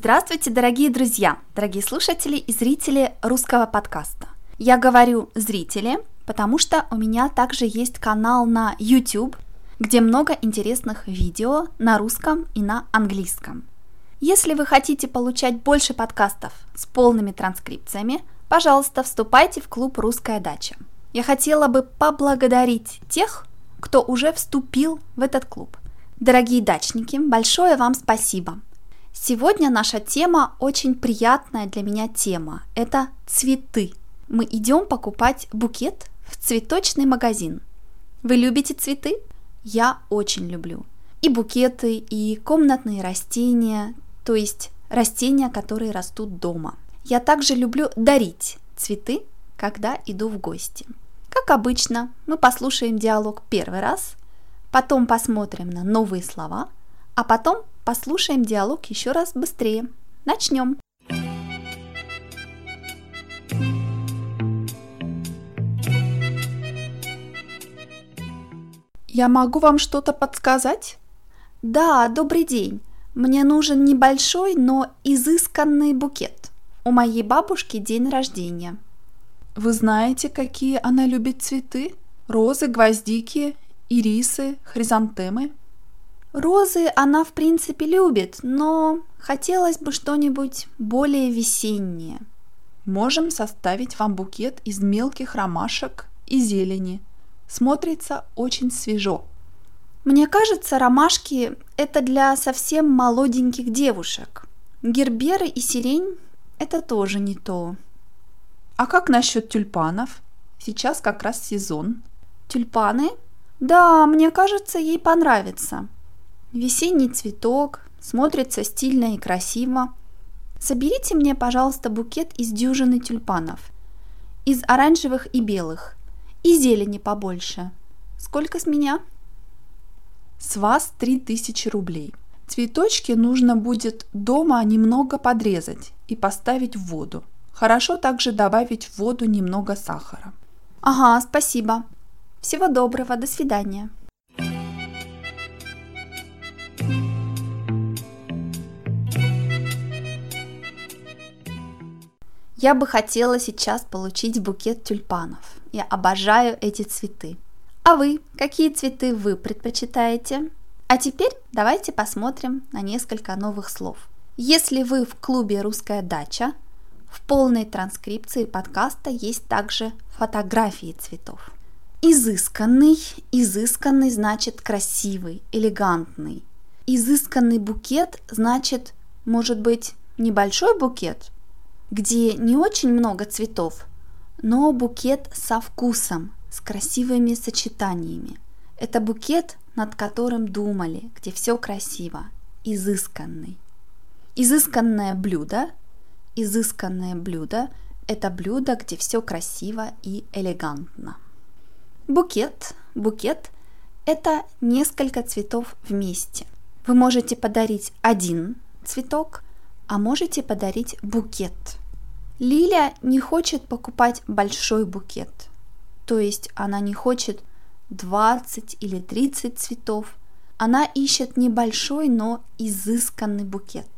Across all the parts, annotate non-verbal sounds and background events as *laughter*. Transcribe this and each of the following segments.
Здравствуйте, дорогие друзья, дорогие слушатели и зрители русского подкаста. Я говорю «зрители», потому что у меня также есть канал на YouTube, где много интересных видео на русском и на английском. Если вы хотите получать больше подкастов с полными транскрипциями, пожалуйста, вступайте в клуб «Русская дача». Я хотела бы поблагодарить тех, кто уже вступил в этот клуб. Дорогие дачники, большое вам спасибо – Сегодня наша тема очень приятная для меня тема. Это цветы. Мы идем покупать букет в цветочный магазин. Вы любите цветы? Я очень люблю. И букеты, и комнатные растения, то есть растения, которые растут дома. Я также люблю дарить цветы, когда иду в гости. Как обычно, мы послушаем диалог первый раз, потом посмотрим на новые слова, а потом Послушаем диалог еще раз быстрее. Начнем. Я могу вам что-то подсказать? Да, добрый день. Мне нужен небольшой, но изысканный букет. У моей бабушки день рождения. Вы знаете, какие она любит цветы? Розы, гвоздики, ирисы, хризантемы? Розы она в принципе любит, но хотелось бы что-нибудь более весеннее. Можем составить вам букет из мелких ромашек и зелени. Смотрится очень свежо. Мне кажется, ромашки – это для совсем молоденьких девушек. Герберы и сирень – это тоже не то. А как насчет тюльпанов? Сейчас как раз сезон. Тюльпаны? Да, мне кажется, ей понравится. Весенний цветок, смотрится стильно и красиво. Соберите мне, пожалуйста, букет из дюжины тюльпанов. Из оранжевых и белых. И зелени побольше. Сколько с меня? С вас 3000 рублей. Цветочки нужно будет дома немного подрезать и поставить в воду. Хорошо также добавить в воду немного сахара. Ага, спасибо. Всего доброго, до свидания. Я бы хотела сейчас получить букет тюльпанов. Я обожаю эти цветы. А вы, какие цветы вы предпочитаете? А теперь давайте посмотрим на несколько новых слов. Если вы в клубе «Русская дача», в полной транскрипции подкаста есть также фотографии цветов. Изысканный, изысканный значит красивый, элегантный. Изысканный букет значит, может быть, небольшой букет, где не очень много цветов, но букет со вкусом, с красивыми сочетаниями. Это букет, над которым думали, где все красиво, изысканный. Изысканное блюдо, изысканное блюдо – это блюдо, где все красиво и элегантно. Букет, букет – это несколько цветов вместе. Вы можете подарить один цветок – а можете подарить букет. Лиля не хочет покупать большой букет, то есть она не хочет 20 или 30 цветов, она ищет небольшой, но изысканный букет.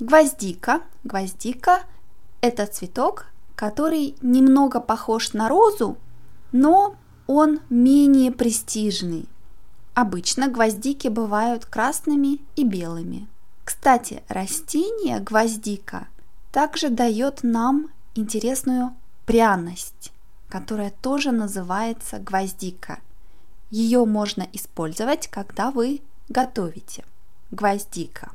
Гвоздика. Гвоздика – это цветок, который немного похож на розу, но он менее престижный. Обычно гвоздики бывают красными и белыми – кстати, растение гвоздика также дает нам интересную пряность, которая тоже называется гвоздика. Ее можно использовать, когда вы готовите. Гвоздика.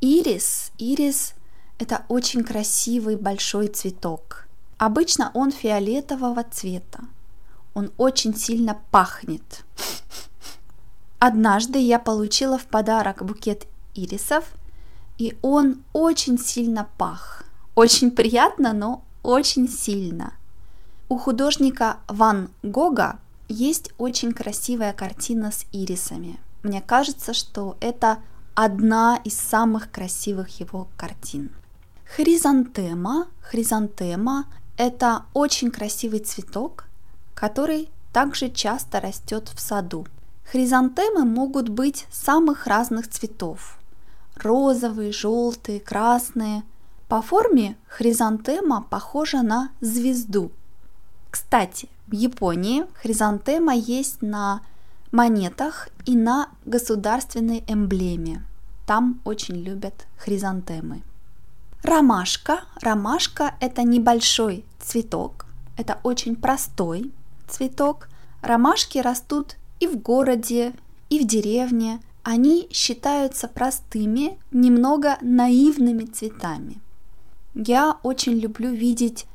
Ирис. Ирис – это очень красивый большой цветок. Обычно он фиолетового цвета. Он очень сильно пахнет. *laughs* Однажды я получила в подарок букет ирисов – и он очень сильно пах. Очень приятно, но очень сильно. У художника Ван Гога есть очень красивая картина с ирисами. Мне кажется, что это одна из самых красивых его картин. Хризантема. Хризантема – это очень красивый цветок, который также часто растет в саду. Хризантемы могут быть самых разных цветов розовые, желтые, красные. По форме хризантема похожа на звезду. Кстати, в Японии хризантема есть на монетах и на государственной эмблеме. Там очень любят хризантемы. Ромашка. Ромашка – это небольшой цветок. Это очень простой цветок. Ромашки растут и в городе, и в деревне. Они считаются простыми, немного наивными цветами. Я очень люблю видеть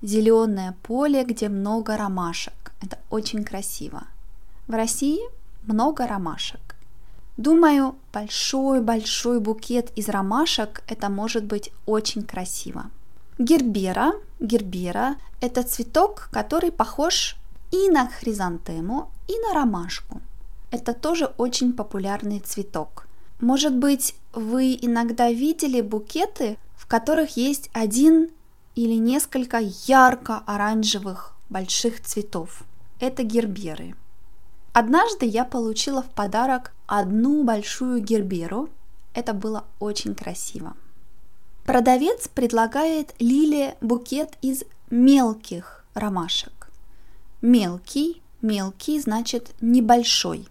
зеленое поле, где много ромашек. Это очень красиво. В России много ромашек. Думаю, большой-большой букет из ромашек это может быть очень красиво. Гербера, гербера – это цветок, который похож и на хризантему, и на ромашку. Это тоже очень популярный цветок. Может быть, вы иногда видели букеты, в которых есть один или несколько ярко-оранжевых больших цветов. Это герберы. Однажды я получила в подарок одну большую герберу. Это было очень красиво. Продавец предлагает Лиле букет из мелких ромашек. Мелкий, мелкий значит небольшой.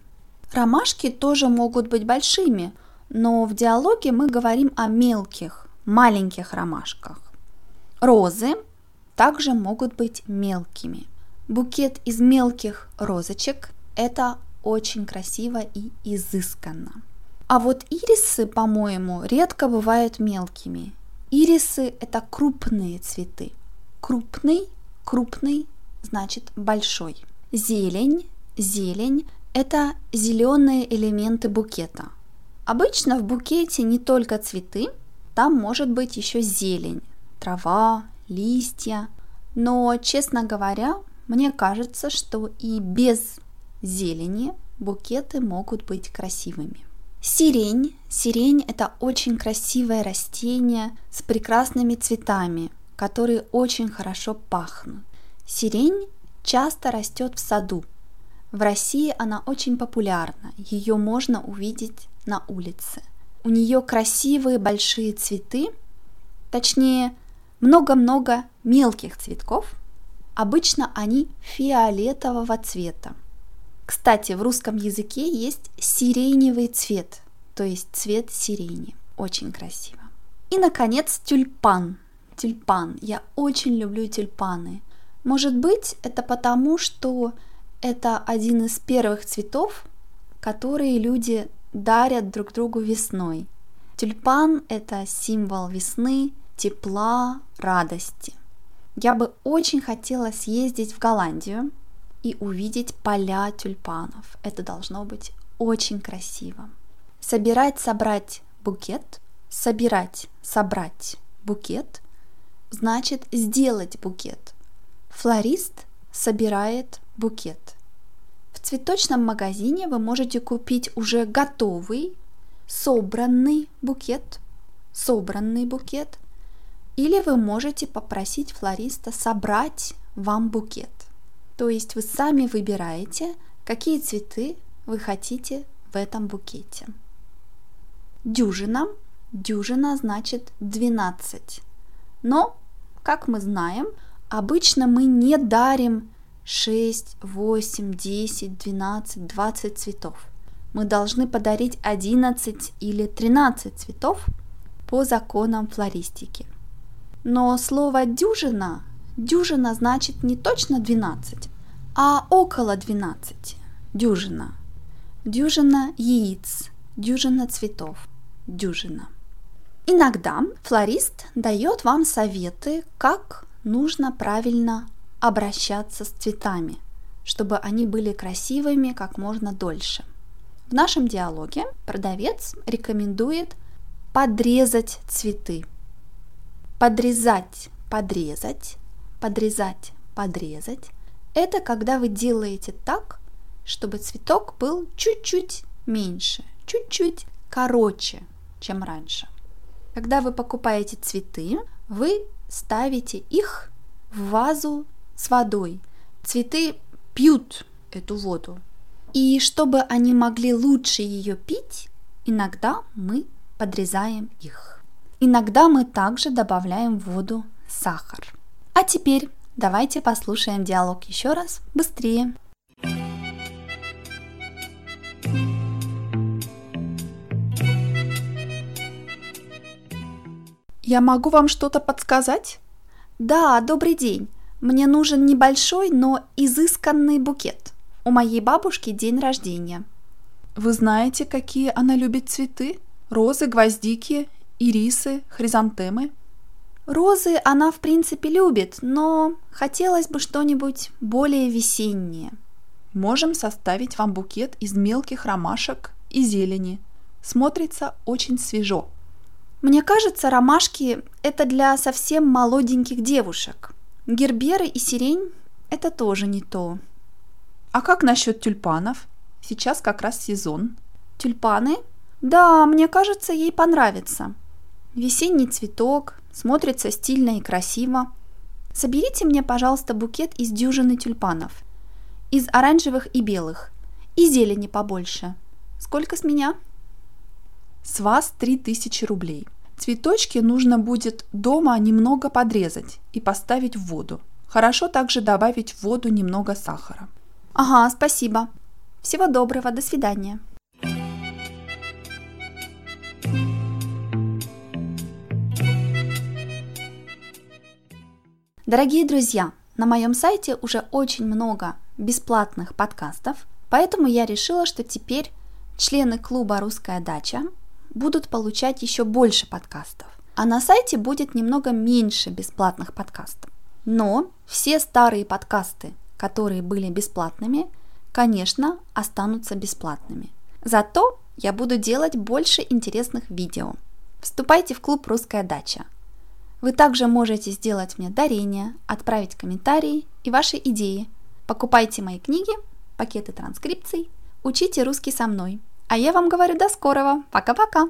Ромашки тоже могут быть большими, но в диалоге мы говорим о мелких, маленьких ромашках. Розы также могут быть мелкими. Букет из мелких розочек это очень красиво и изысканно. А вот ирисы, по-моему, редко бывают мелкими. Ирисы – это крупные цветы. Крупный, крупный значит большой. Зелень, зелень – это зеленые элементы букета. Обычно в букете не только цветы, там может быть еще зелень, трава, листья. Но, честно говоря, мне кажется, что и без зелени букеты могут быть красивыми. Сирень. Сирень – это очень красивое растение с прекрасными цветами, которые очень хорошо пахнут. Сирень часто растет в саду. В России она очень популярна, ее можно увидеть на улице. У нее красивые большие цветы, точнее, много-много мелких цветков. Обычно они фиолетового цвета. Кстати, в русском языке есть сиреневый цвет, то есть цвет сирени. Очень красиво. И, наконец, тюльпан. Тюльпан. Я очень люблю тюльпаны. Может быть, это потому, что это один из первых цветов, которые люди дарят друг другу весной. Тюльпан – это символ весны, тепла, радости. Я бы очень хотела съездить в Голландию, и увидеть поля тюльпанов. Это должно быть очень красиво. Собирать, собрать букет, собирать, собрать букет, значит сделать букет. Флорист собирает букет. В цветочном магазине вы можете купить уже готовый, собранный букет, собранный букет, или вы можете попросить флориста собрать вам букет. То есть вы сами выбираете, какие цветы вы хотите в этом букете. Дюжина. Дюжина значит 12. Но, как мы знаем, обычно мы не дарим 6, 8, 10, 12, 20 цветов. Мы должны подарить 11 или 13 цветов по законам флористики. Но слово «дюжина» Дюжина значит не точно 12, а около 12. Дюжина. Дюжина яиц, дюжина цветов, дюжина. Иногда флорист дает вам советы, как нужно правильно обращаться с цветами, чтобы они были красивыми как можно дольше. В нашем диалоге продавец рекомендует подрезать цветы. Подрезать, подрезать подрезать, подрезать – это когда вы делаете так, чтобы цветок был чуть-чуть меньше, чуть-чуть короче, чем раньше. Когда вы покупаете цветы, вы ставите их в вазу с водой. Цветы пьют эту воду. И чтобы они могли лучше ее пить, иногда мы подрезаем их. Иногда мы также добавляем в воду сахар. А теперь давайте послушаем диалог еще раз быстрее. Я могу вам что-то подсказать? Да, добрый день. Мне нужен небольшой, но изысканный букет. У моей бабушки день рождения. Вы знаете, какие она любит цветы? Розы, гвоздики, ирисы, хризантемы? Розы она в принципе любит, но хотелось бы что-нибудь более весеннее. Можем составить вам букет из мелких ромашек и зелени. Смотрится очень свежо. Мне кажется, ромашки – это для совсем молоденьких девушек. Герберы и сирень – это тоже не то. А как насчет тюльпанов? Сейчас как раз сезон. Тюльпаны? Да, мне кажется, ей понравится. Весенний цветок, смотрится стильно и красиво. Соберите мне, пожалуйста, букет из дюжины тюльпанов. Из оранжевых и белых. И зелени побольше. Сколько с меня? С вас 3000 рублей. Цветочки нужно будет дома немного подрезать и поставить в воду. Хорошо также добавить в воду немного сахара. Ага, спасибо. Всего доброго, до свидания. Дорогие друзья, на моем сайте уже очень много бесплатных подкастов, поэтому я решила, что теперь члены клуба «Русская дача» будут получать еще больше подкастов. А на сайте будет немного меньше бесплатных подкастов. Но все старые подкасты, которые были бесплатными, конечно, останутся бесплатными. Зато я буду делать больше интересных видео. Вступайте в клуб «Русская дача». Вы также можете сделать мне дарение, отправить комментарии и ваши идеи. Покупайте мои книги, пакеты транскрипций, учите русский со мной. А я вам говорю до скорого. Пока-пока!